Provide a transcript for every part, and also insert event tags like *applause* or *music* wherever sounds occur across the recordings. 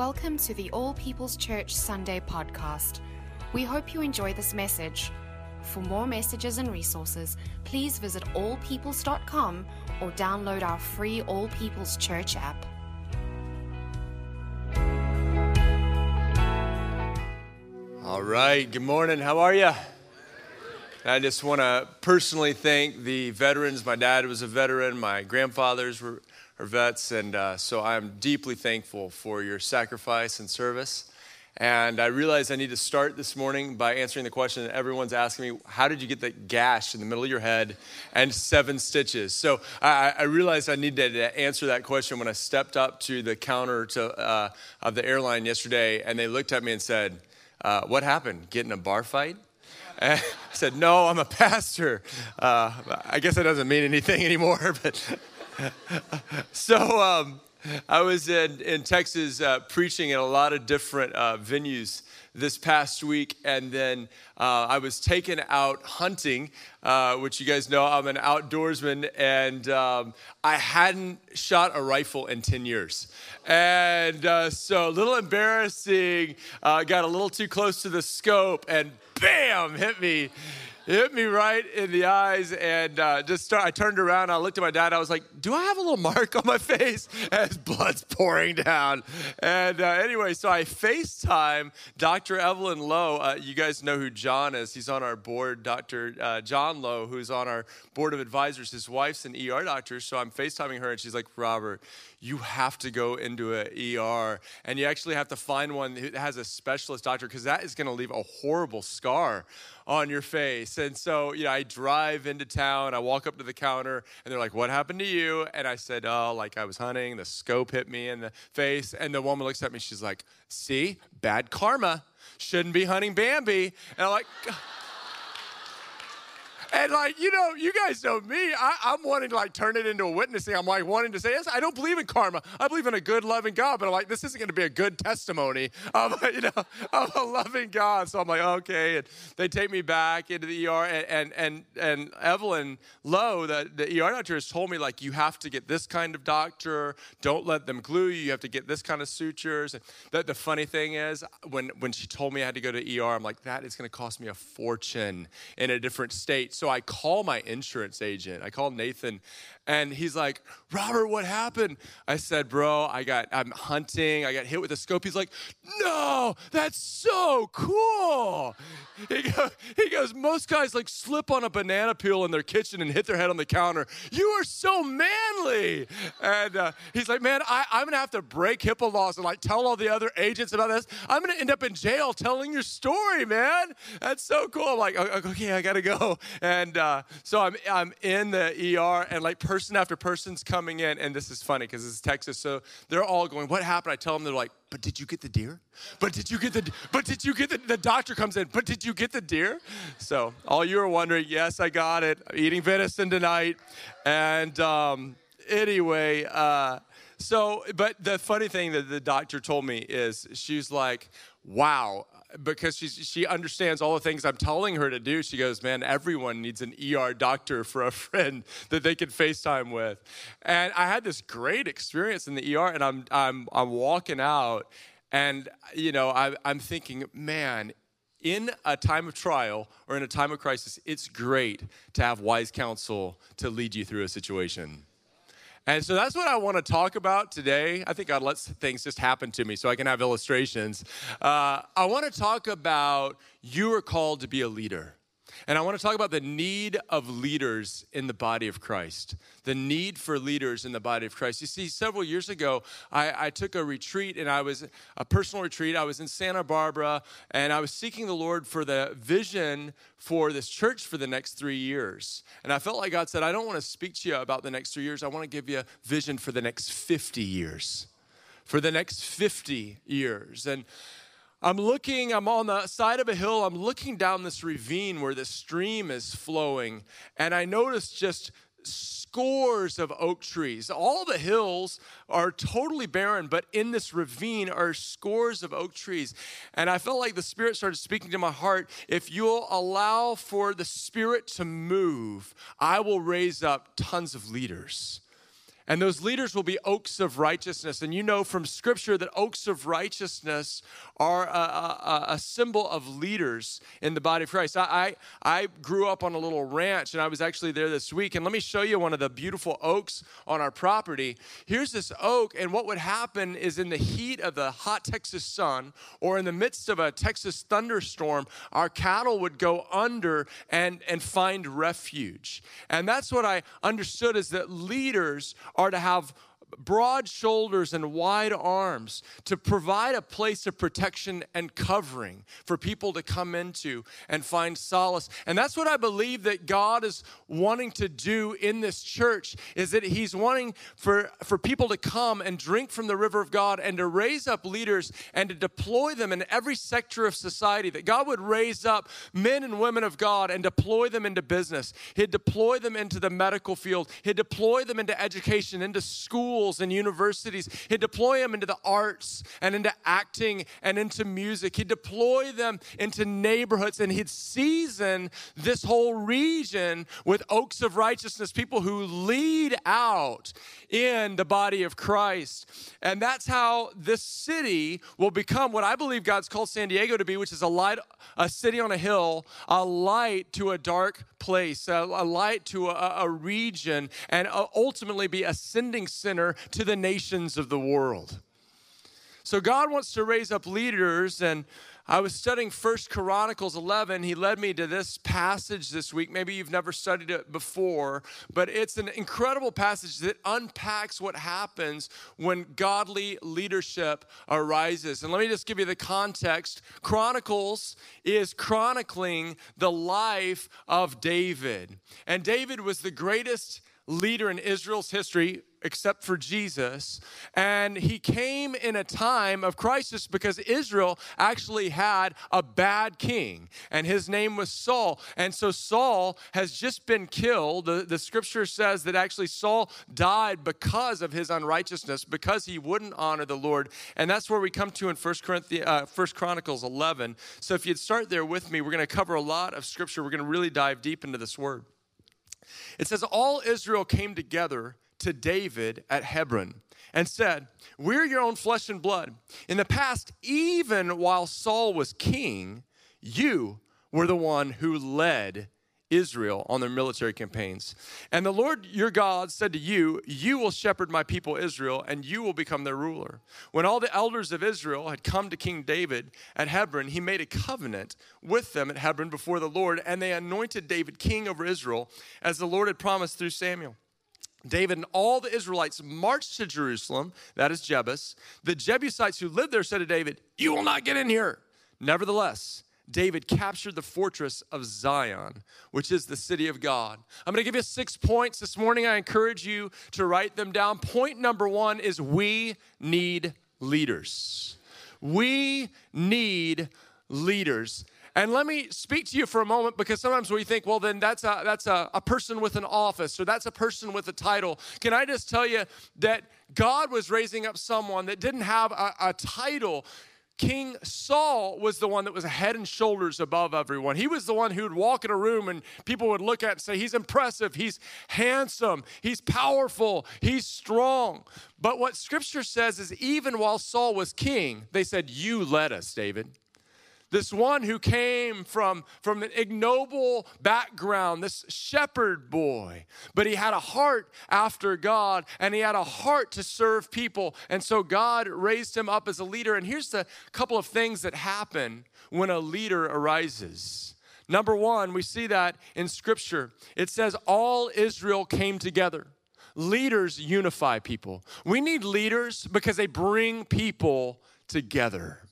Welcome to the All People's Church Sunday podcast. We hope you enjoy this message. For more messages and resources, please visit allpeoples.com or download our free All People's Church app. All right, good morning. How are you? I just want to personally thank the veterans. My dad was a veteran, my grandfathers were are vets, and uh, so I'm deeply thankful for your sacrifice and service. And I realized I need to start this morning by answering the question that everyone's asking me How did you get that gash in the middle of your head and seven stitches? So I, I realized I needed to answer that question when I stepped up to the counter to, uh, of the airline yesterday, and they looked at me and said, uh, What happened? Get in a bar fight? *laughs* And I said, No, I'm a pastor. Uh, I guess that doesn't mean anything *laughs* anymore, but. *laughs* so um, I was in, in Texas uh, preaching at a lot of different uh, venues this past week, and then uh, I was taken out hunting, uh, which you guys know I'm an outdoorsman, and um, I hadn't shot a rifle in 10 years. And uh, so a little embarrassing, uh, got a little too close to the scope, and bam, hit me hit me right in the eyes and uh, just start, I turned around. I looked at my dad. I was like, "Do I have a little mark on my *laughs* face?" As blood's pouring down. And uh, anyway, so I FaceTime Dr. Evelyn Lowe. Uh, you guys know who John is. He's on our board. Dr. Uh, John Lowe, who's on our board of advisors. His wife's an ER doctor. So I'm FaceTiming her, and she's like, "Robert, you have to go into an ER, and you actually have to find one that has a specialist doctor because that is going to leave a horrible scar." on your face. And so, you know, I drive into town, I walk up to the counter, and they're like, What happened to you? And I said, Oh, like I was hunting, the scope hit me in the face. And the woman looks at me, she's like, See, bad karma. Shouldn't be hunting Bambi. And I'm like, and like, you know, you guys know me. I, am wanting to like turn it into a witnessing. I'm like wanting to say, yes, I don't believe in karma. I believe in a good, loving God. But I'm like, this isn't going to be a good testimony of, *laughs* you know, of a loving God. So I'm like, okay. And they take me back into the ER. And and and, and Evelyn Lowe, the, the ER doctor, has told me like, you have to get this kind of doctor. Don't let them glue you. You have to get this kind of sutures. And the, the funny thing is, when when she told me I had to go to ER, I'm like, that is going to cost me a fortune in a different state. So I call my insurance agent. I call Nathan and he's like, Robert, what happened? I said, Bro, I got, I'm hunting. I got hit with a scope. He's like, No, that's so cool. He, go, he goes, Most guys like slip on a banana peel in their kitchen and hit their head on the counter. You are so manly. And uh, he's like, Man, I, I'm going to have to break HIPAA laws and like tell all the other agents about this. I'm going to end up in jail telling your story, man. That's so cool. I'm like, Okay, I got to go. And uh, so I'm, I'm in the ER and like, person after person's coming in, and this is funny because is Texas, so they're all going, "What happened?" I tell them, they're like, "But did you get the deer? But did you get the? But did you get the?" The doctor comes in, "But did you get the deer?" So all you are wondering, yes, I got it. I'm eating venison tonight, and um, anyway. Uh, so, but the funny thing that the doctor told me is she's like, wow, because she's, she understands all the things I'm telling her to do. She goes, Man, everyone needs an ER doctor for a *laughs* friend that they can FaceTime with. And I had this great experience in the ER, and I'm, I'm, I'm walking out, and, you know, I, I'm thinking, man, in a time of trial or in a time of crisis, it's great to have wise counsel to lead you through a situation. And so that's what I want to talk about today. I think God lets things just happen to me so I can have illustrations. Uh, I want to talk about you are called to be a leader. And I want to talk about the need of leaders in the body of Christ. The need for leaders in the body of Christ. You see, several years ago, I, I, took a retreat and I was a personal retreat. I was in Santa Barbara and I was seeking the Lord for the vision for this church for the next three years. And I felt like God said, I don't want to speak to you about the next three years. I want to give you a vision for the next 50 years. For the next 50 years. And I'm looking, I'm on the side of a hill, I'm looking down this ravine where the stream is flowing, and I notice just scores of oak trees. All the hills are totally barren, but in this ravine are scores of oak trees. And I felt like the Spirit started speaking to my heart if you'll allow for the Spirit to move, I will raise up tons of leaders And those leaders will be oaks of righteousness. And you know from Scripture that oaks of righteousness are a, a, a symbol of leaders in the body of Christ. I, I, I grew up on a little ranch, and I was actually there this week. And let me show you one of the beautiful oaks on our property. Here's this oak, and what would happen is in the heat of the hot Texas sun or in the midst of a Texas thunderstorm, our cattle would go under and, and find refuge. And that's what I understood is that leaders are to have broad shoulders and wide arms to provide a place of protection and covering for people to come into and find solace. And that's what I believe that God is wanting to do in this church is that he's wanting for for people to come and drink from the river of God and to raise up leaders and to deploy them in every sector of society that God would raise up men and women of God and deploy them into business. He'd deploy them into the medical field. He'd deploy them into education, into school schools and universities. He'd deploy them into the arts and into acting and into music. He'd deploy them into neighborhoods and he'd season this whole region with oaks of righteousness, people who lead out in the body of Christ. And that's how this city will become what I believe God's called San Diego to be, which is a light, a city on a hill, a light to a dark place, a, a light to a, a region, and uh, ultimately be a sending to the nations of the world. So God wants to raise up leaders and I was studying First Chronicles 11. He led me to this passage this week. Maybe you've never studied it before, but it's an incredible passage that unpacks what happens when godly leadership arises. And let me just give you the context. Chronicles is chronicling the life of David. And David was the greatest leader in Israel's history except for Jesus. And he came in a time of crisis because Israel actually had a bad king, and his name was Saul. And so Saul has just been killed. The, the scripture says that actually Saul died because of his unrighteousness, because he wouldn't honor the Lord. And that's where we come to in 1 Corinthians, uh, 1 Chronicles 11. So if you'd start there with me, we're going to cover a lot of scripture. We're going to really dive deep into this word. It says, All Israel came together to David at Hebron and said, We're your own flesh and blood. In the past, even while Saul was king, you were the one who led Israel on their military campaigns. And the Lord your God said to you, You will shepherd my people Israel, and you will become their ruler. When all the elders of Israel had come to King David at Hebron, he made a covenant with them at Hebron before the Lord, and they anointed David king over Israel, as the Lord had promised through Samuel. David and all the Israelites marched to Jerusalem, that is Jebus. The Jebusites who lived there said to David, You will not get in here. Nevertheless, David captured the fortress of Zion, which is the city of God. I'm going to give you six points this morning. I encourage you to write them down. Point number one is we need leaders. We need leaders. And let me speak to you for a moment because sometimes we think, well, then that's a that's a, a person with an office or that's a person with a title. Can I just tell you that God was raising up someone that didn't have a, a title? King Saul was the one that was head and shoulders above everyone. He was the one who would walk in a room and people would look at and say, He's impressive, he's handsome, he's powerful, he's strong. But what scripture says is, even while Saul was king, they said, You led us, David. This one who came from, from an ignoble background, this shepherd boy, but he had a heart after God and he had a heart to serve people. And so God raised him up as a leader. And here's a couple of things that happen when a leader arises. Number one, we see that in scripture. It says, All Israel came together. Leaders unify people. We need leaders because they bring people together.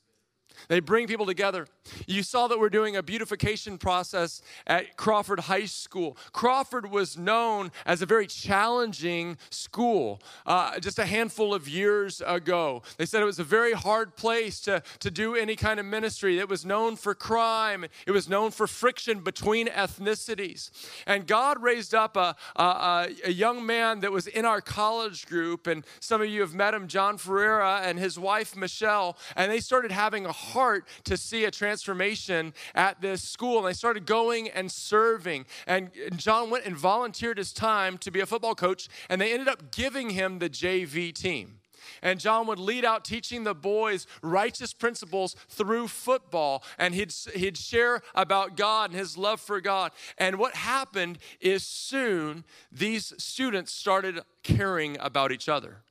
They bring people together. You saw that we're doing a beautification process at Crawford High School. Crawford was known as a very challenging school uh, just a handful of years ago. They said it was a very hard place to, to do any kind of ministry. It was known for crime, it was known for friction between ethnicities. And God raised up a, a, a young man that was in our college group, and some of you have met him, John Ferreira, and his wife, Michelle, and they started having a heart to see a transformation at this school. And they started going and serving. And John went and volunteered his time to be a football coach, and they ended up giving him the JV team. And John would lead out teaching the boys righteous principles through football. And he'd, he'd share about God and his love for God. And what happened is soon these students started caring about each other.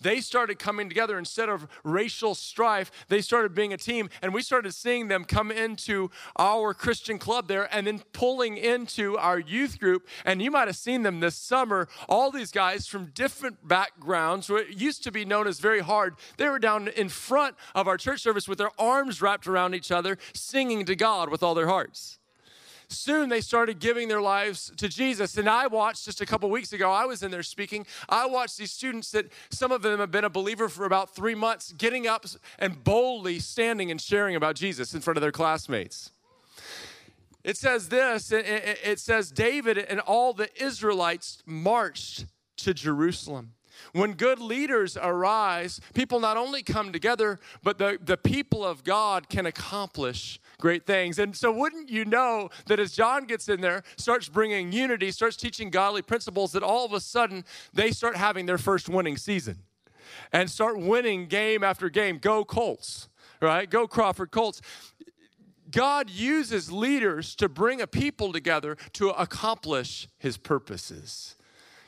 They started coming together instead of racial strife, they started being a team. And we started seeing them come into our Christian club there and then pulling into our youth group. And you might have seen them this summer. All these guys from different backgrounds, what used to be known as very hard, they were down in front of our church service with their arms wrapped around each other, singing to God with all their hearts soon they started giving their lives to Jesus. And I watched just a couple weeks ago, I was in there speaking. I watched these students that some of them have been a believer for about three months, getting up and boldly standing and sharing about Jesus in front of their classmates. It says this it says, David and all the Israelites marched to Jerusalem. When good leaders arise, people not only come together, but the, the people of God can accomplish great things. And so, wouldn't you know that as John gets in there, starts bringing unity, starts teaching godly principles, that all of a sudden they start having their first winning season and start winning game after game. Go Colts, right? Go Crawford Colts. God uses leaders to bring a people together to accomplish his purposes.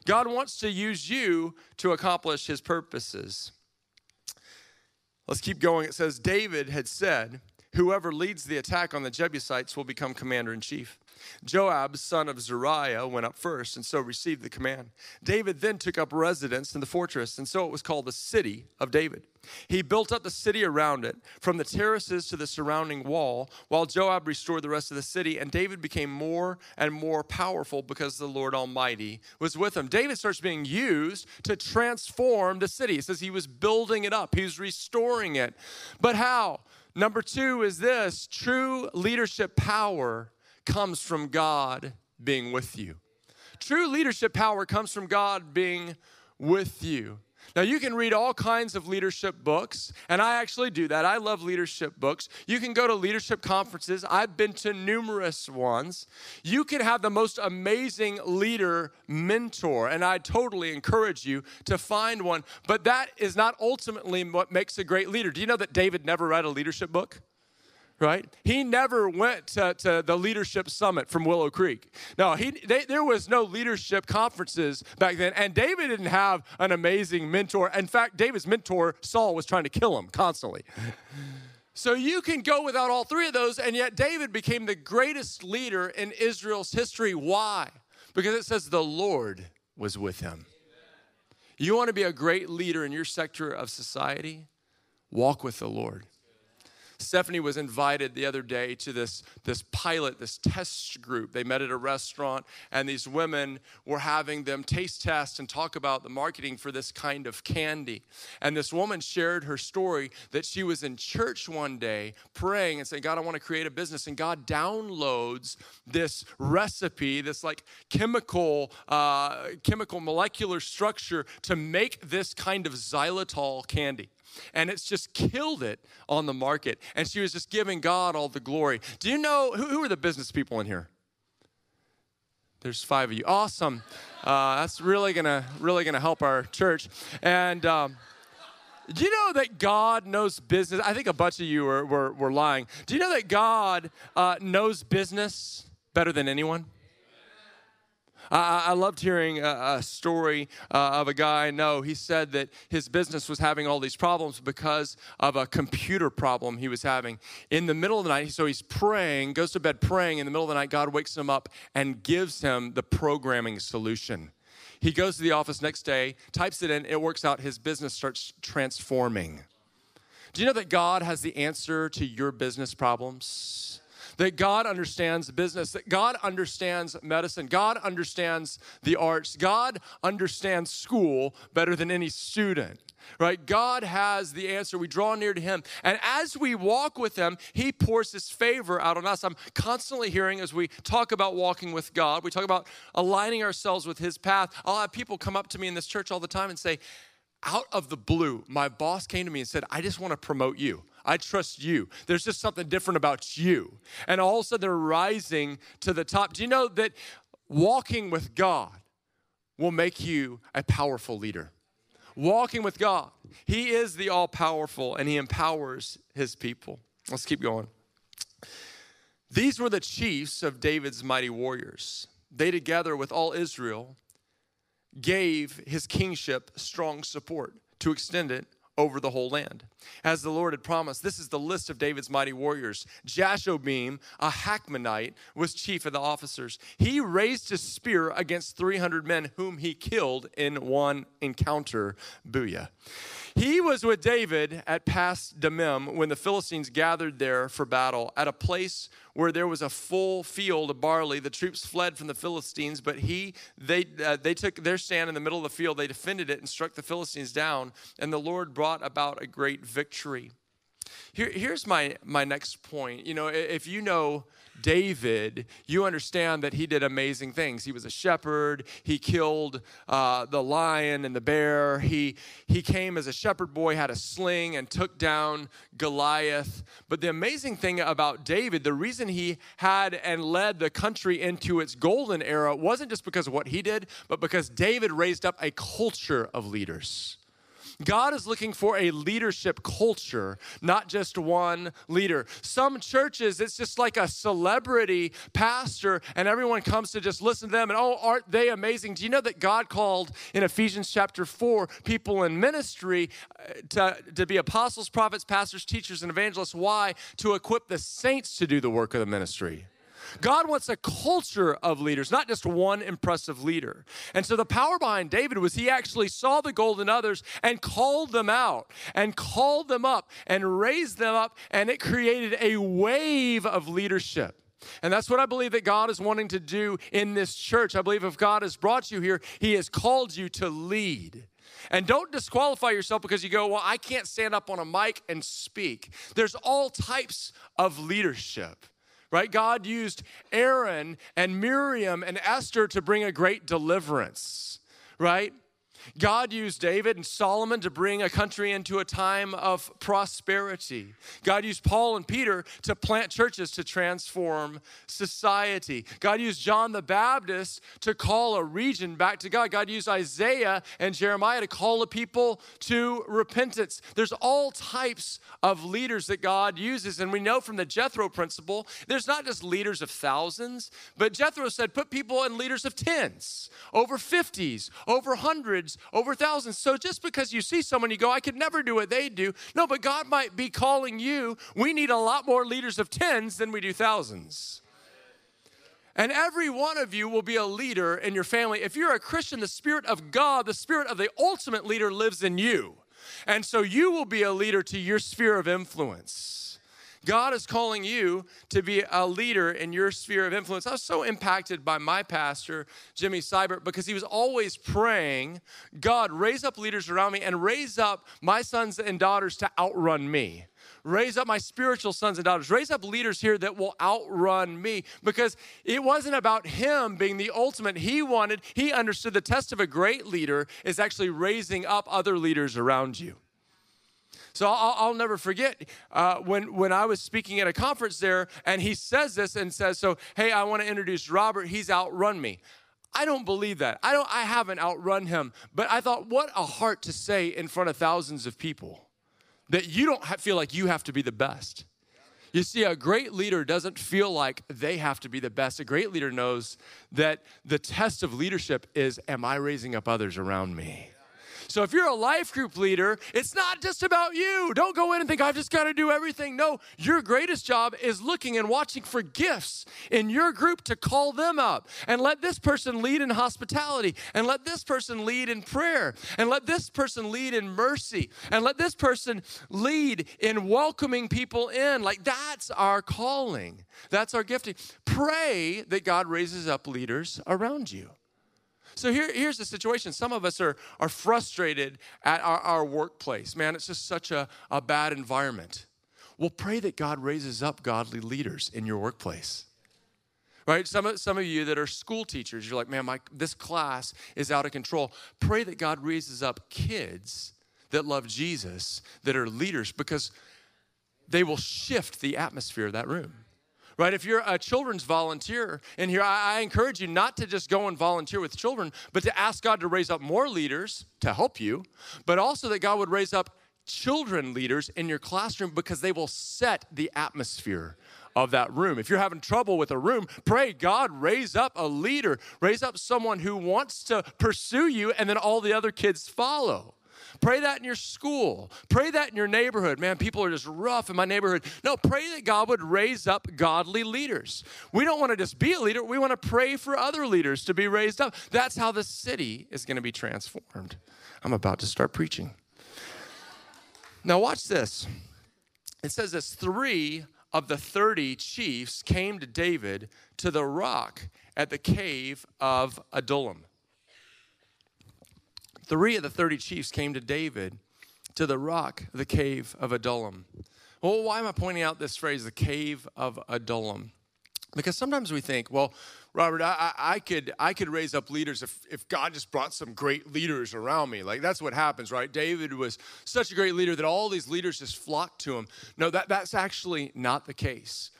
God wants to use you to accomplish his purposes. Let's keep going. It says, David had said, Whoever leads the attack on the Jebusites will become commander in chief. Joab, son of Zeruiah, went up first and so received the command. David then took up residence in the fortress, and so it was called the city of David. He built up the city around it, from the terraces to the surrounding wall, while Joab restored the rest of the city, and David became more and more powerful because the Lord Almighty was with him. David starts being used to transform the city. It says he was building it up, he was restoring it. But how? Number two is this true leadership power comes from God being with you. True leadership power comes from God being with you. Now, you can read all kinds of leadership books, and I actually do that. I love leadership books. You can go to leadership conferences. I've been to numerous ones. You can have the most amazing leader mentor, and I totally encourage you to find one. But that is not ultimately what makes a great leader. Do you know that David never read a leadership book? Right? He never went to, to, the leadership summit from Willow Creek. No, he, they, there was no leadership conferences back then, and David didn't have an amazing mentor. In fact, David's mentor, Saul, was trying to kill him constantly. So you can go without all three of those, and yet David became the greatest leader in Israel's history. Why? Because it says the Lord was with him. You want to be a great leader in your sector of society? Walk with the Lord. Stephanie was invited the other day to this, this pilot, this test group. They met at a restaurant, and these women were having them taste test and talk about the marketing for this kind of candy. And this woman shared her story that she was in church one day praying and saying, God, I want to create a business. And God downloads this recipe, this like chemical, uh, chemical molecular structure to make this kind of xylitol candy and it's just killed it on the market. And she was just giving God all the glory. Do you know who, who are the business people in here? There's five of you. Awesome. Uh, that's really gonna really gonna help our church. And um, do you know that God knows business? I think a bunch of you were, were, were lying. Do you know that God uh, knows business better than anyone? I, I loved hearing a, a story uh, of a guy I know. He said that his business was having all these problems because of a computer problem he was having. In the middle of the night, so he's praying, goes to bed praying. In the middle of the night, God wakes him up and gives him the programming solution. He goes to the office next day, types it in, it works out, his business starts transforming. Do you know that God has the answer to your business problems? That God understands business, that God understands medicine, God understands the arts, God understands school better than any student right? God has the answer. We draw near to Him. And as we walk with Him, He pours His favor out on us. I'm constantly hearing as we talk about walking with God, we talk about aligning ourselves with His path. I'll have people come up to me in this church all the time and say, out of the blue, my boss came to me and said, I just want to promote you. I trust you. There's just something different about you. And all of a sudden they're rising to the top. Do you know that walking with God will make you a powerful leader? Walking with God. He is the all powerful and He empowers His people. Let's keep going. These were the chiefs of David's mighty warriors. They, together with all Israel, gave his kingship strong support to extend it over the whole land. As the Lord had promised, this is the list of David's mighty warriors. Jashobeam, a Hakmonite, was chief of the officers. He raised his spear against 300 men whom he killed in one encounter. Booyah. He was with David at Pas Dammim when the Philistines gathered there for battle at a place where there was a full field of barley. The troops fled from the Philistines, but he they uh, they took their stand in the middle of the field. They defended it and struck the Philistines down, and the Lord brought about a great victory. Here, here's my my next point. You know, if you know David, you understand that he did amazing things. He was a shepherd. He killed uh, the lion and the bear. He, he came as a shepherd boy, had a sling, and took down Goliath. But the amazing thing about David, the reason he had and led the country into its golden era wasn't just because of what he did, but because David raised up a culture of leaders. God is looking for a leadership culture, not just one leader. Some churches, it's just like a celebrity pastor, and everyone comes to just listen to them, and oh, aren't they amazing? Do you know that God called in Ephesians chapter 4 people in ministry uh, to, to be apostles, prophets, pastors, teachers, and evangelists? Why? To equip the saints to do the work of the ministry. God wants a culture of leaders, not just one impressive leader. And so the power behind David was he actually saw the gold in others and called them out and called them up and raised them up, and it created a wave of leadership. And that's what I believe that God is wanting to do in this church. I believe if God has brought you here, He has called you to lead. And don't disqualify yourself because you go, Well, I can't stand up on a mic and speak. There's all types of leadership right? God used Aaron and Miriam and Esther to bring a great deliverance, right? God used David and Solomon to bring a country into a time of prosperity. God used Paul and Peter to plant churches to transform society. God used John the Baptist to call a region back to God. God used Isaiah and Jeremiah to call the people to repentance. There's all types of leaders that God uses. And we know from the Jethro principle, there's not just leaders of thousands, but Jethro said, put people in leaders of tens, over 50s, over hundreds, over thousands. So just because you see someone, you go, I could never do what they do. No, but God might be calling you. We need a lot more leaders of tens than we do thousands. And every one of you will be a leader in your family. If you're a Christian, the Spirit of God, the Spirit of the ultimate leader lives in you. And so you will be a leader to your sphere of influence. God is calling you to be a leader in your sphere of influence. I was so impacted by my pastor, Jimmy Seibert, because he was always praying, God, raise up leaders around me and raise up my sons and daughters to outrun me. Raise up my spiritual sons and daughters. Raise up leaders here that will outrun me because it wasn't about him being the ultimate. He wanted, he understood the test of a great leader is actually raising up other leaders around you. So I'll, I'll never forget uh, when, when I was speaking at a conference there, and he says this and says, So, hey, I want to introduce Robert. He's outrun me. I don't believe that. I don't I haven't outrun him, but I thought what a heart to say in front of thousands of people that you don't feel like you have to be the best. You see, a great leader doesn't feel like they have to be the best. A great leader knows that the test of leadership is Am I raising up others around me? So if you're a life group leader, it's not just about you. Don't go in and think, I've just got to do everything. No, your greatest job is looking and watching for gifts in your group to call them up and let this person lead in hospitality and let this person lead in prayer and let this person lead in mercy and let this person lead in welcoming people in. Like that's our calling. That's our gifting. Pray that God raises up leaders around you. So here, here's the situation. Some of us are, are frustrated at our, our workplace. Man, it's just such a, a bad environment. Well, pray that God raises up godly leaders in your workplace. Right? Some of, some of you that are school teachers, you're like, man, my, this class is out of control. Pray that God raises up kids that love Jesus, that are leaders, because they will shift the atmosphere of that room right? If you're a children's volunteer in here, I, I, encourage you not to just go and volunteer with children, but to ask God to raise up more leaders to help you, but also that God would raise up children leaders in your classroom because they will set the atmosphere of that room. If you're having trouble with a room, pray God raise up a leader, raise up someone who wants to pursue you, and then all the other kids follow. Pray that in your school. Pray that in your neighborhood. Man, people are just rough in my neighborhood. No, pray that God would raise up godly leaders. We don't want to just be a leader, we want to pray for other leaders to be raised up. That's how the city is going to be transformed. I'm about to start preaching. Now, watch this. It says this three of the 30 chiefs came to David to the rock at the cave of Adullam. Three of the 30 chiefs came to David to the rock, the cave of Adullam. Well, why am I pointing out this phrase, the cave of Adullam? Because sometimes we think, well, Robert, I, I, could I could raise up leaders if, if God just brought some great leaders around me. Like that's what happens, right? David was such a great leader that all these leaders just flocked to him. No, that, that's actually not the case.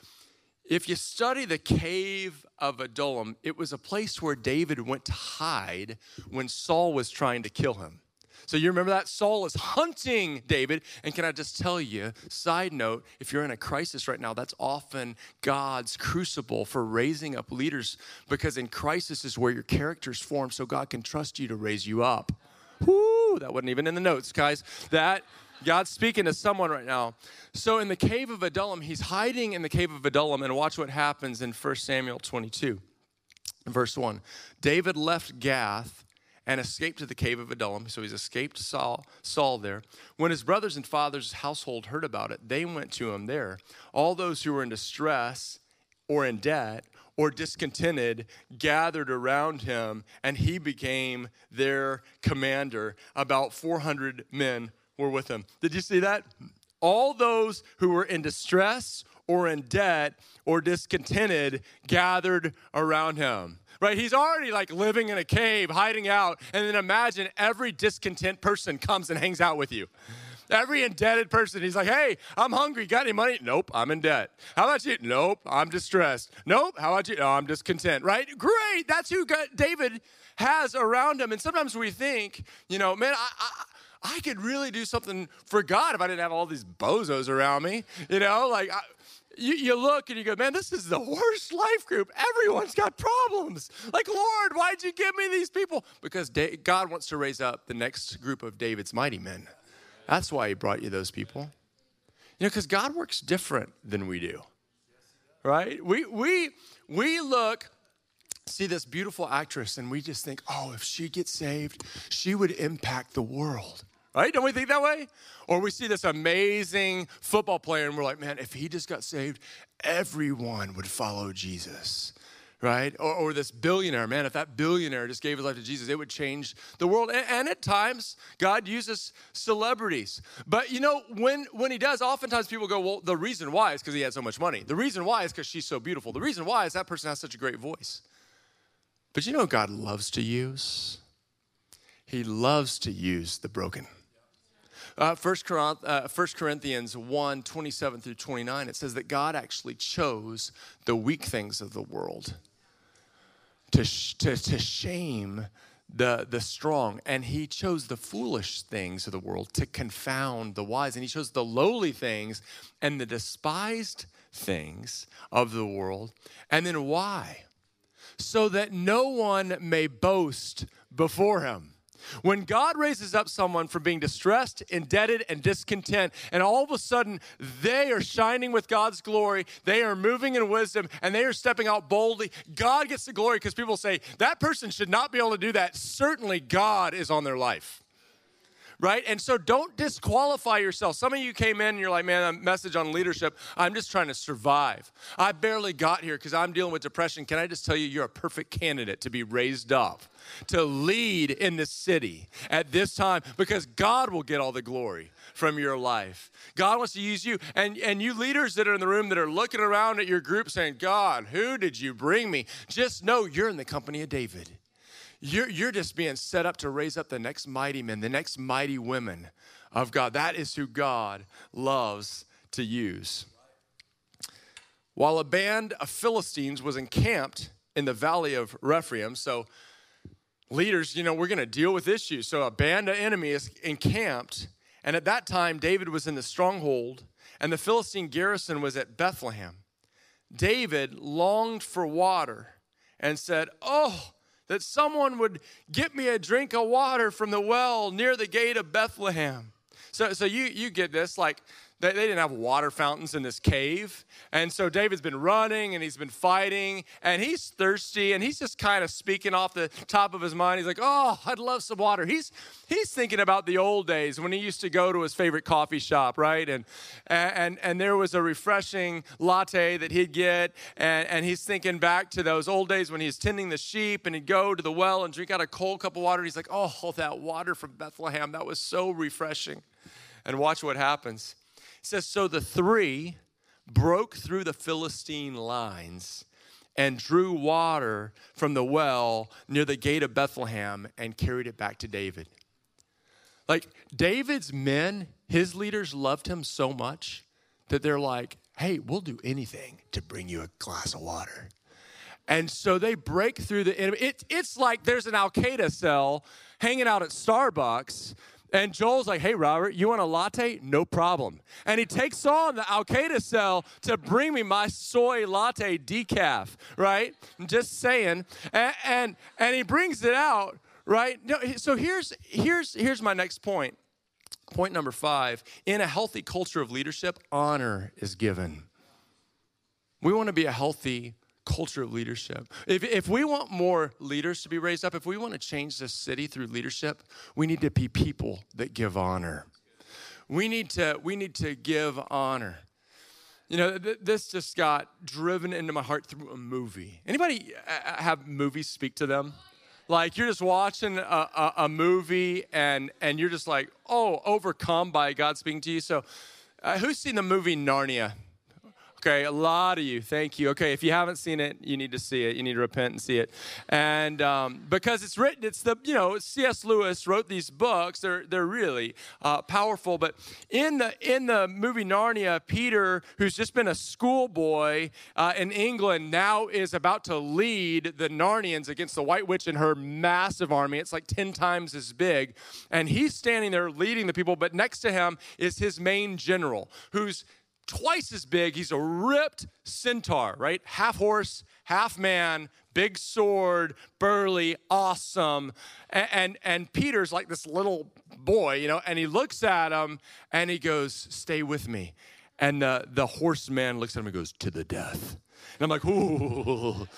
If you study the cave of Adullam, it was a place where David went to hide when Saul was trying to kill him. So you remember that? Saul is hunting David. And can I just tell you, side note, if you're in a crisis right now, that's often God's crucible for raising up leaders because in crisis is where your character's formed so God can trust you to raise you up. Whoo, that wasn't even in the notes, guys. That God's speaking to someone right now. So in the cave of Adullam, he's hiding in the cave of Adullam, and watch what happens in 1 Samuel 22, verse 1. David left Gath and escaped to the cave of Adullam. So he's escaped Saul, Saul there. When his brothers and father's household heard about it, they went to him there. All those who were in distress or in debt or discontented gathered around him, and he became their commander. About 400 men were with him. Did you see that? All those who were in distress or in debt or discontented gathered around him right? He's already like living in a cave, hiding out. And then imagine every discontent person comes and hangs out with you. Every indebted person, he's like, hey, I'm hungry. Got any money? Nope, I'm in debt. How about you? Nope, I'm distressed. Nope, how about you? No, I'm discontent, right? Great. That's who David has around him. And sometimes we think, you know, man, I, I I could really do something for God if I didn't have all these bozos around me. You know, like I, you, you look and you go, man, this is the worst life group. Everyone's got problems. Like, Lord, why'd you give me these people? Because God wants to raise up the next group of David's mighty men. That's why He brought you those people. You know, because God works different than we do, right? We, we, we look, see this beautiful actress, and we just think, oh, if she gets saved, she would impact the world right? Don't we think that way? Or we see this amazing football player and we're like, man, if he just got saved, everyone would follow Jesus, right? Or, or this billionaire, man, if that billionaire just gave his life to Jesus, it would change the world. And, and at times, God uses celebrities. But you know, when, when he does, oftentimes people go, well, the reason why is because he had so much money. The reason why is because she's so beautiful. The reason why is that person has such a great voice. But you know God loves to use? He loves to use the broken. Uh, 1 uh, Corinthians 1 27 through 29, it says that God actually chose the weak things of the world to, sh- to, to shame the, the strong, and he chose the foolish things of the world to confound the wise, and he chose the lowly things and the despised things of the world. And then why? So that no one may boast before him. When God raises up someone from being distressed, indebted, and discontent, and all of a sudden they are shining with God's glory, they are moving in wisdom, and they are stepping out boldly, God gets the glory because people say, that person should not be able to do that. Certainly, God is on their life right? And so don't disqualify yourself. Some of you came in and you're like, man, a message on leadership. I'm just trying to survive. I barely got here because I'm dealing with depression. Can I just tell you, you're a perfect candidate to be raised up, to lead in this city at this time because God will get all the glory from your life. God wants to use you. And, and you leaders that are in the room that are looking around at your group saying, God, who did you bring me? Just know you're in the company of David. You're, you're just being set up to raise up the next mighty men, the next mighty women of God. That is who God loves to use. While a band of Philistines was encamped in the valley of Rephaim, so leaders, you know, we're going to deal with issues. So a band of enemies encamped, and at that time, David was in the stronghold, and the Philistine garrison was at Bethlehem. David longed for water and said, Oh, that someone would get me a drink of water from the well near the gate of Bethlehem. So, so you, you get this, like they, they didn't have water fountains in this cave. And so David's been running and he's been fighting and he's thirsty and he's just kind of speaking off the top of his mind. He's like, oh, I'd love some water. He's, he's thinking about the old days when he used to go to his favorite coffee shop, right? And, and, and there was a refreshing latte that he'd get. And, and he's thinking back to those old days when he was tending the sheep and he'd go to the well and drink out a cold cup of water. He's like, oh, that water from Bethlehem, that was so refreshing. And watch what happens says, So the three broke through the Philistine lines and drew water from the well near the gate of Bethlehem and carried it back to David. Like David's men, his leaders loved him so much that they're like, hey, we'll do anything to bring you a glass of water. And so they break through the enemy. It, it's like there's an Al Qaeda cell hanging out at Starbucks and Joel's like, hey, Robert, you want a latte? No problem. And he takes on the Al Qaeda cell to bring me my soy latte decaf, right? I'm just saying. And, and, and he brings it out, right? So here's, here's, here's my next point. Point number five in a healthy culture of leadership, honor is given. We want to be a healthy culture of leadership. If, if we want more leaders to be raised up, if we want to change this city through leadership, we need to be people that give honor. We need to, we need to give honor. You know, th- this just got driven into my heart through a movie. Anybody uh, uh, have movies speak to them? Like you're just watching a, a, a movie and and you're just like, oh, overcome by God speaking to you. So, uh, who's seen the movie Narnia? Okay, a lot of you. Thank you. Okay, if you haven't seen it, you need to see it. You need to repent and see it. And um, because it's written, it's the you know C.S. Lewis wrote these books. They're they're really uh, powerful. But in the in the movie Narnia, Peter, who's just been a schoolboy uh, in England, now is about to lead the Narnians against the White Witch and her massive army. It's like ten times as big, and he's standing there leading the people. But next to him is his main general, who's twice as big. He's a ripped centaur, right? Half horse, half man, big sword, burly, awesome. And, and, and, Peter's like this little boy, you know, and he looks at him and he goes, Stay with me. And uh, the horseman looks at him and goes, To the death. And I'm like, Ooh.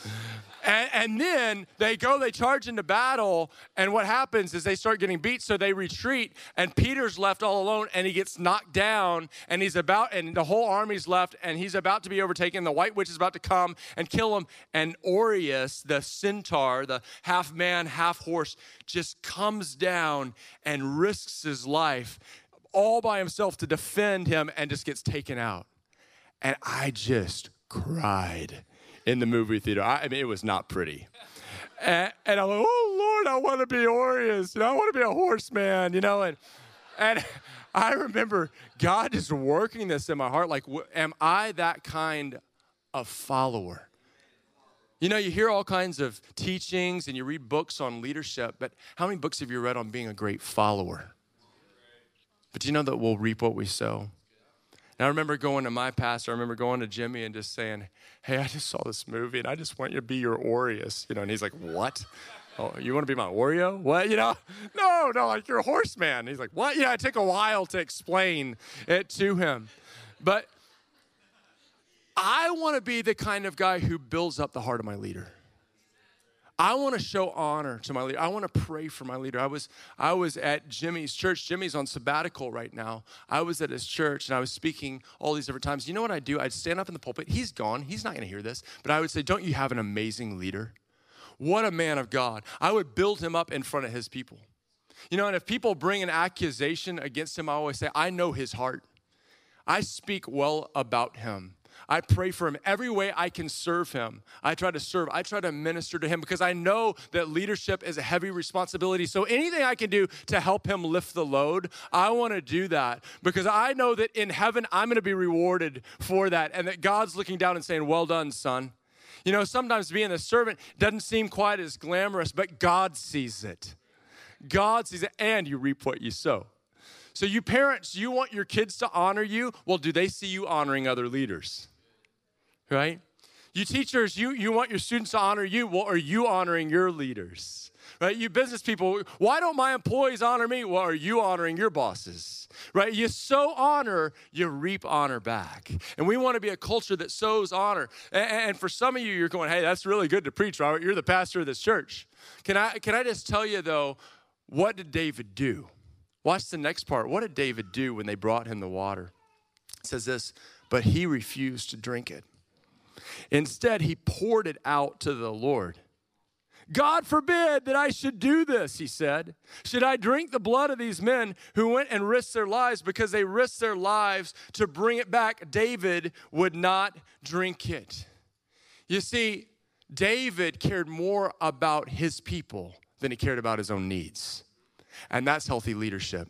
And, and, then they go, they charge into battle, and what happens is they start getting beat, so they retreat, and Peter's left all alone, and he gets knocked down, and he's about, and the whole army's left, and he's about to be overtaken. The White Witch is about to come and kill him, and Orpheus, the centaur, the half man, half horse, just comes down and risks his life all by himself to defend him, and just gets taken out. And I just cried in the movie theater. I, I mean, it was not pretty. And, and, I'm like, oh Lord, I want to be Orpheus. You know, I want to be a horseman. You know, and and *laughs* I remember God just working this in my heart. Like, am I that kind of follower? You know, you hear all kinds of teachings and you read books on leadership, but how many books have you read on being a great follower? But do you know that we'll reap what we sow? And I remember going to my pastor, I remember going to Jimmy and just saying, Hey, I just saw this movie and I just want you to be your Orpheus. You know, and he's like, What? Oh, you want to be my Oreo? What? You know? *laughs* No, no, like you're a horseman. He's like, What? Yeah, it took a while to explain it to him. But I want to be the kind of guy who builds up the heart of my leader. I want to show honor to my leader. I want to pray for my leader. I was, I was at Jimmy's church. Jimmy's on sabbatical right now. I was at his church and I was speaking all these different times. You know what I'd do? I'd stand up in the pulpit. He's gone. He's not going to hear this. But I would say, Don't you have an amazing leader? What a man of God. I would build him up in front of his people. You know, and if people bring an accusation against him, I always say, I know his heart. I speak well about him. I pray for him every way I can serve him. I try to serve, I try to minister to him because I know that leadership is a heavy responsibility. So anything I can do to help him lift the load, I want to do that because I know that in heaven I'm going to be rewarded for that and that God's looking down and saying, Well done, son. You know, sometimes being a servant doesn't seem quite as glamorous, but God sees it. God sees it, and you reap what you sow. So, you parents, you want your kids to honor you. Well, do they see you honoring other leaders? Right? You teachers, you, you want your students to honor you. Well, are you honoring your leaders? Right? You business people, why don't my employees honor me? Well, are you honoring your bosses? Right? You sow honor, you reap honor back. And we want to be a culture that sows honor. And, and for some of you, you're going, hey, that's really good to preach, Robert. You're the pastor of this church. Can I, can I just tell you, though, what did David do? Watch the next part. What did David do when they brought him the water? It says this, but he refused to drink it. Instead, he poured it out to the Lord. God forbid that I should do this, he said. Should I drink the blood of these men who went and risked their lives because they risked their lives to bring it back? David would not drink it. You see, David cared more about his people than he cared about his own needs. And that's healthy leadership.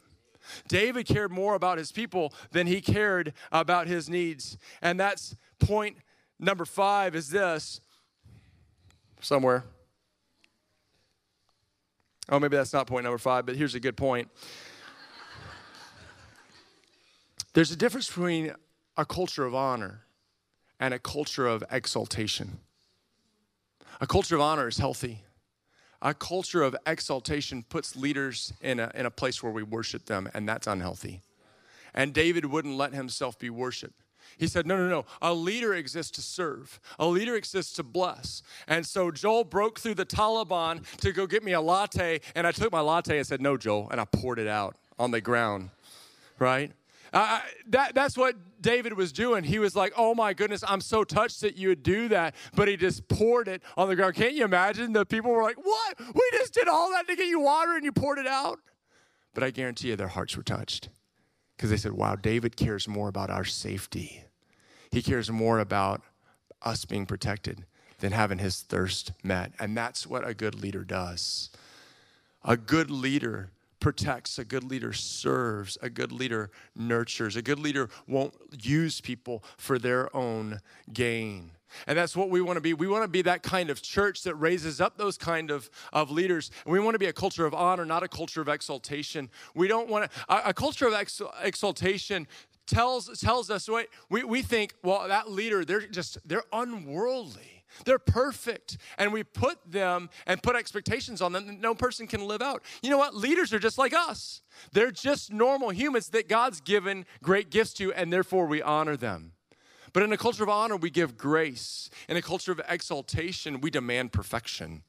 David cared more about his people than he cared about his needs. And that's point number five is this somewhere. Oh, maybe that's not point number five, but here's a good point. There's a difference between a culture of honor and a culture of exaltation. A culture of honor is healthy. A culture of exaltation puts leaders in a, in a place where we worship them, and that's unhealthy. And David wouldn't let himself be worshiped. He said, No, no, no. A leader exists to serve, a leader exists to bless. And so Joel broke through the Taliban to go get me a latte, and I took my latte and said, No, Joel, and I poured it out on the ground, right? Uh, that, that's what David was doing. He was like, Oh my goodness, I'm so touched that you would do that. But he just poured it on the ground. Can't you imagine? The people were like, What? We just did all that to get you water and you poured it out? But I guarantee you their hearts were touched because they said, Wow, David cares more about our safety. He cares more about us being protected than having his thirst met. And that's what a good leader does. A good leader protects, a good leader serves, a good leader nurtures. A good leader won't use people for their own gain. And that's what we want to be. We want to be that kind of church that raises up those kind of, of leaders. And we want to be a culture of honor, not a culture of exaltation. We don't want to, a, a culture of ex, exaltation tells, tells us, wait, we, we think, well, that leader, they're just, they're unworldly. They're perfect. And we put them and put expectations on them that no person can live out. You know what? Leaders are just like us. They're just normal humans that God's given great gifts to, and therefore we honor them. But in a culture of honor, we give grace. In a culture of exaltation, we demand perfection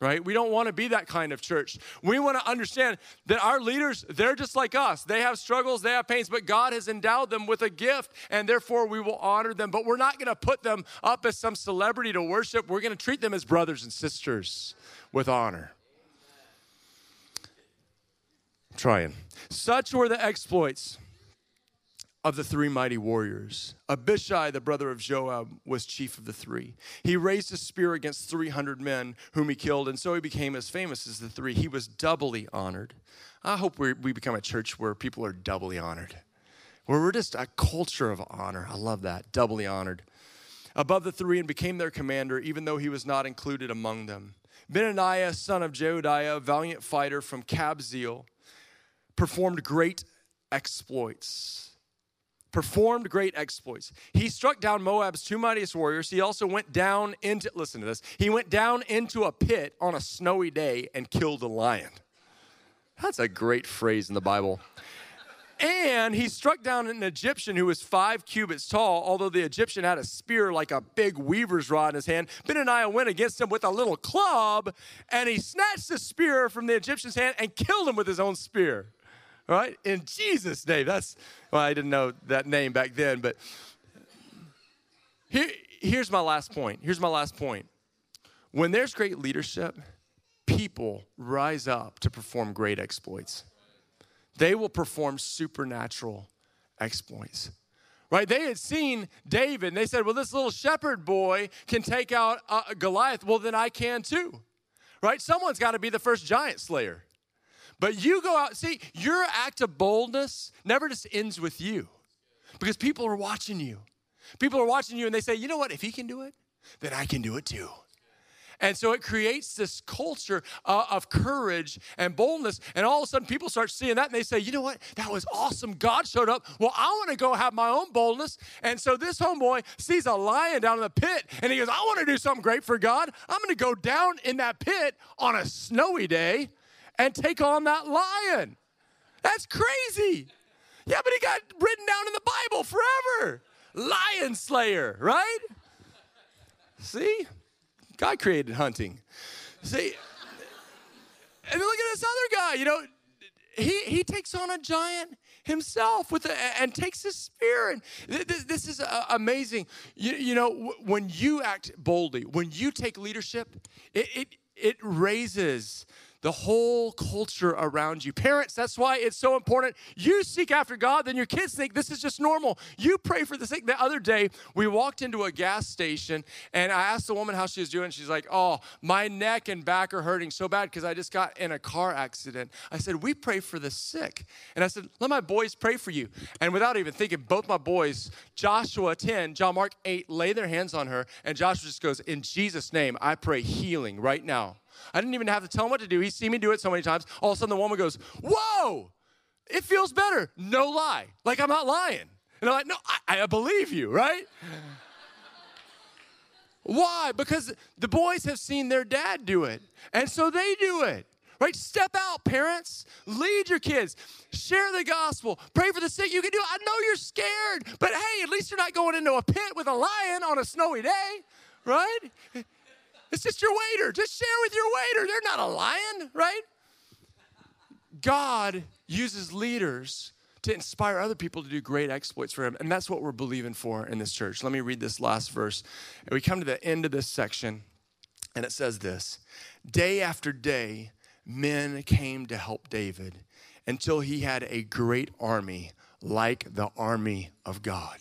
right? We don't want to be that kind of church. We want to understand that our leaders, they're just like us. They have struggles, they have pains, but God has endowed them with a gift, and therefore we will honor them. But we're not going to put them up as some celebrity to worship. We're going to treat them as brothers and sisters with honor. Trying. Such were the exploits of the three mighty warriors. Abishai, the brother of Joab, was chief of the three. He raised a spear against 300 men whom he killed, and so he became as famous as the three. He was doubly honored. I hope we become a church where people are doubly honored, where we're just a culture of honor. I love that, doubly honored. Above the three and became their commander, even though he was not included among them. Benaiah, son of Jehoiada, a valiant fighter from Kabzeel, performed great exploits performed great exploits. He struck down Moab's two mightiest warriors. He also went down into, listen to this, he went down into a pit on a snowy day and killed a lion. That's a great phrase in the Bible. And he struck down an Egyptian who was five cubits tall, although the Egyptian had a spear like a big weaver's rod in his hand. Benaiah went against him with a little club, and he snatched the spear from the Egyptian's hand and killed him with his own spear right? In Jesus' name. That's, well, I didn't know that name back then, but here, here's my last point. Here's my last point. When there's great leadership, people rise up to perform great exploits. They will perform supernatural exploits. right? They had seen David and they said, well, this little shepherd boy can take out uh, Goliath. Well, then I can too, right? Someone's got to be the first giant slayer. But you go out, see, your act of boldness never just ends with you because people are watching you. People are watching you and they say, you know what, if he can do it, then I can do it too. And so it creates this culture uh, of courage and boldness. And all of a sudden, people start seeing that and they say, you know what? That was awesome. God showed up. Well, I want to go have my own boldness. And so this homeboy sees a lion down in the pit and he goes, I want to do something great for God. I'm going to go down in that pit on a snowy day and take on that lion. That's crazy. Yeah, but he got written down in the Bible forever. Lion slayer, right? See? God created hunting. See, and look at this other guy. You know, he he takes on a giant himself with a, and takes his spear and this, this is uh, amazing you, you know when you act boldly when you take leadership it, it it raises the whole culture around you. Parents, that's why it's so important. You seek after God, then your kids think this is just normal. You pray for the sick. The other day, we walked into a gas station and I asked the woman how she was doing. She's like, Oh, my neck and back are hurting so bad because I just got in a car accident. I said, We pray for the sick. And I said, Let my boys pray for you. And without even thinking, both my boys, Joshua 10, John Mark 8, lay their hands on her. And Joshua just goes, In Jesus' name, I pray healing right now. I didn't even have to tell him what to do. He's seen me do it so many times. All of a sudden, the woman goes, Whoa, it feels better. No lie. Like I'm not lying. And I'm like, No, I, I believe you, right? Why? Because the boys have seen their dad do it. And so they do it. Right? Step out, parents. Lead your kids. Share the gospel. Pray for the sick. You can do it. I know you're scared, but hey, at least you're not going into a pit with a lion on a snowy day, right? It's just your waiter. Just share with your waiter. They're not a lion, right? God uses leaders to inspire other people to do great exploits for him. And that's what we're believing for in this church. Let me read this last verse. And we come to the end of this section, and it says this Day after day, men came to help David until he had a great army like the army of God.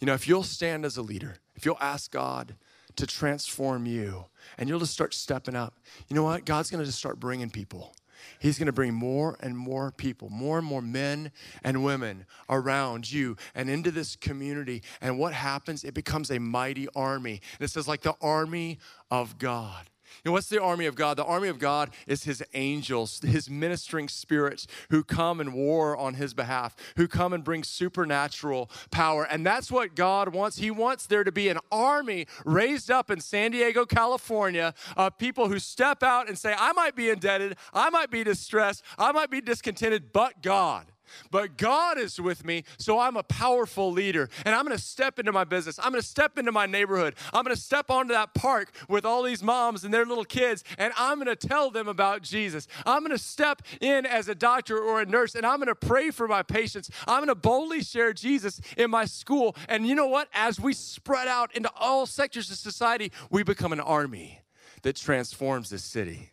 You know, if you'll stand as a leader, if you'll ask God to transform you. And you'll just start stepping up. You know what? God's going to just start bringing people. He's going to bring more and more people, more and more men and women around you and into this community. And what happens? It becomes a mighty army. And it says, like the army of God. Know, what's the army of God? The army of God is his angels, his ministering spirits who come and war on his behalf, who come and bring supernatural power. And that's what God wants. He wants there to be an army raised up in San Diego, California, of people who step out and say, I might be indebted, I might be distressed, I might be discontented, but God. But God is with me, so I'm a powerful leader. And I'm gonna step into my business. I'm gonna step into my neighborhood. I'm gonna step onto that park with all these moms and their little kids, and I'm gonna tell them about Jesus. I'm gonna step in as a doctor or a nurse, and I'm gonna pray for my patients. I'm gonna boldly share Jesus in my school. And you know what? As we spread out into all sectors of society, we become an army that transforms this city.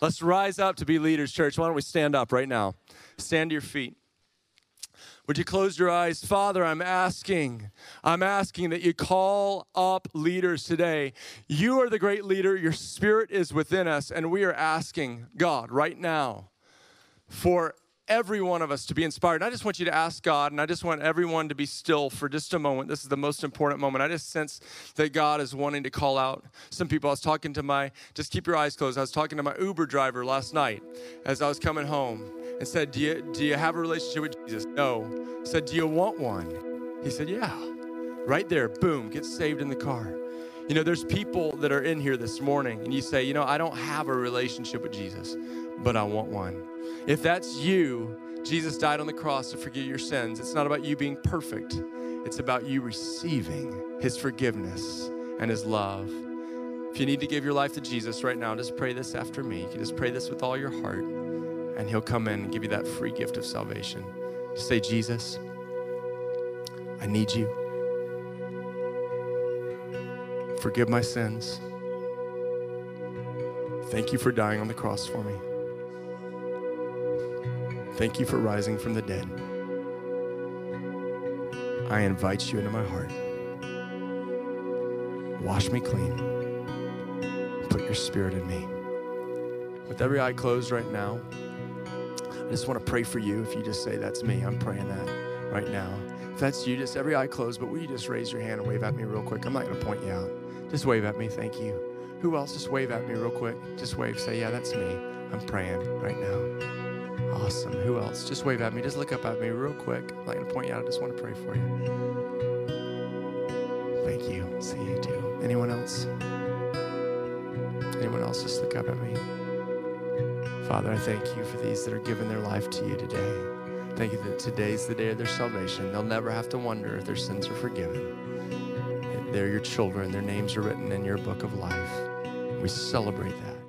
Let's rise up to be leaders, church. Why don't we stand up right now? Stand to your feet. Would you close your eyes? Father, I'm asking, I'm asking that you call up leaders today. You are the great leader, your spirit is within us, and we are asking God right now for every one of us to be inspired. And I just want you to ask God, and I just want everyone to be still for just a moment. This is the most important moment. I just sense that God is wanting to call out some people. I was talking to my, just keep your eyes closed. I was talking to my Uber driver last night as I was coming home and said, Do you, do you have a relationship with Jesus? No. I said, Do you want one? He said, Yeah. Right there, boom, get saved in the car. You know, there's people that are in here this morning, and you say, You know, I don't have a relationship with Jesus, but I want one. If that's you, Jesus died on the cross to forgive your sins. It's not about you being perfect, it's about you receiving his forgiveness and his love. If you need to give your life to Jesus right now, just pray this after me. You can just pray this with all your heart, and he'll come in and give you that free gift of salvation. Just say, Jesus, I need you. Forgive my sins. Thank you for dying on the cross for me. Thank you for rising from the dead. I invite you into my heart. Wash me clean. Put your spirit in me. With every eye closed right now, I just want to pray for you. If you just say, That's me, I'm praying that right now. If that's you, just every eye closed, but will you just raise your hand and wave at me real quick? I'm not going to point you out. Just wave at me. Thank you. Who else? Just wave at me real quick. Just wave. Say, Yeah, that's me. I'm praying right now. Awesome. Who else? Just wave at me. Just look up at me real quick. I'm not going to point you out. I just want to pray for you. Thank you. See you too. Anyone else? Anyone else? Just look up at me. Father, I thank you for these that are giving their life to you today. Thank you that today's the day of their salvation. They'll never have to wonder if their sins are forgiven. They're your children, their names are written in your book of life. We celebrate that.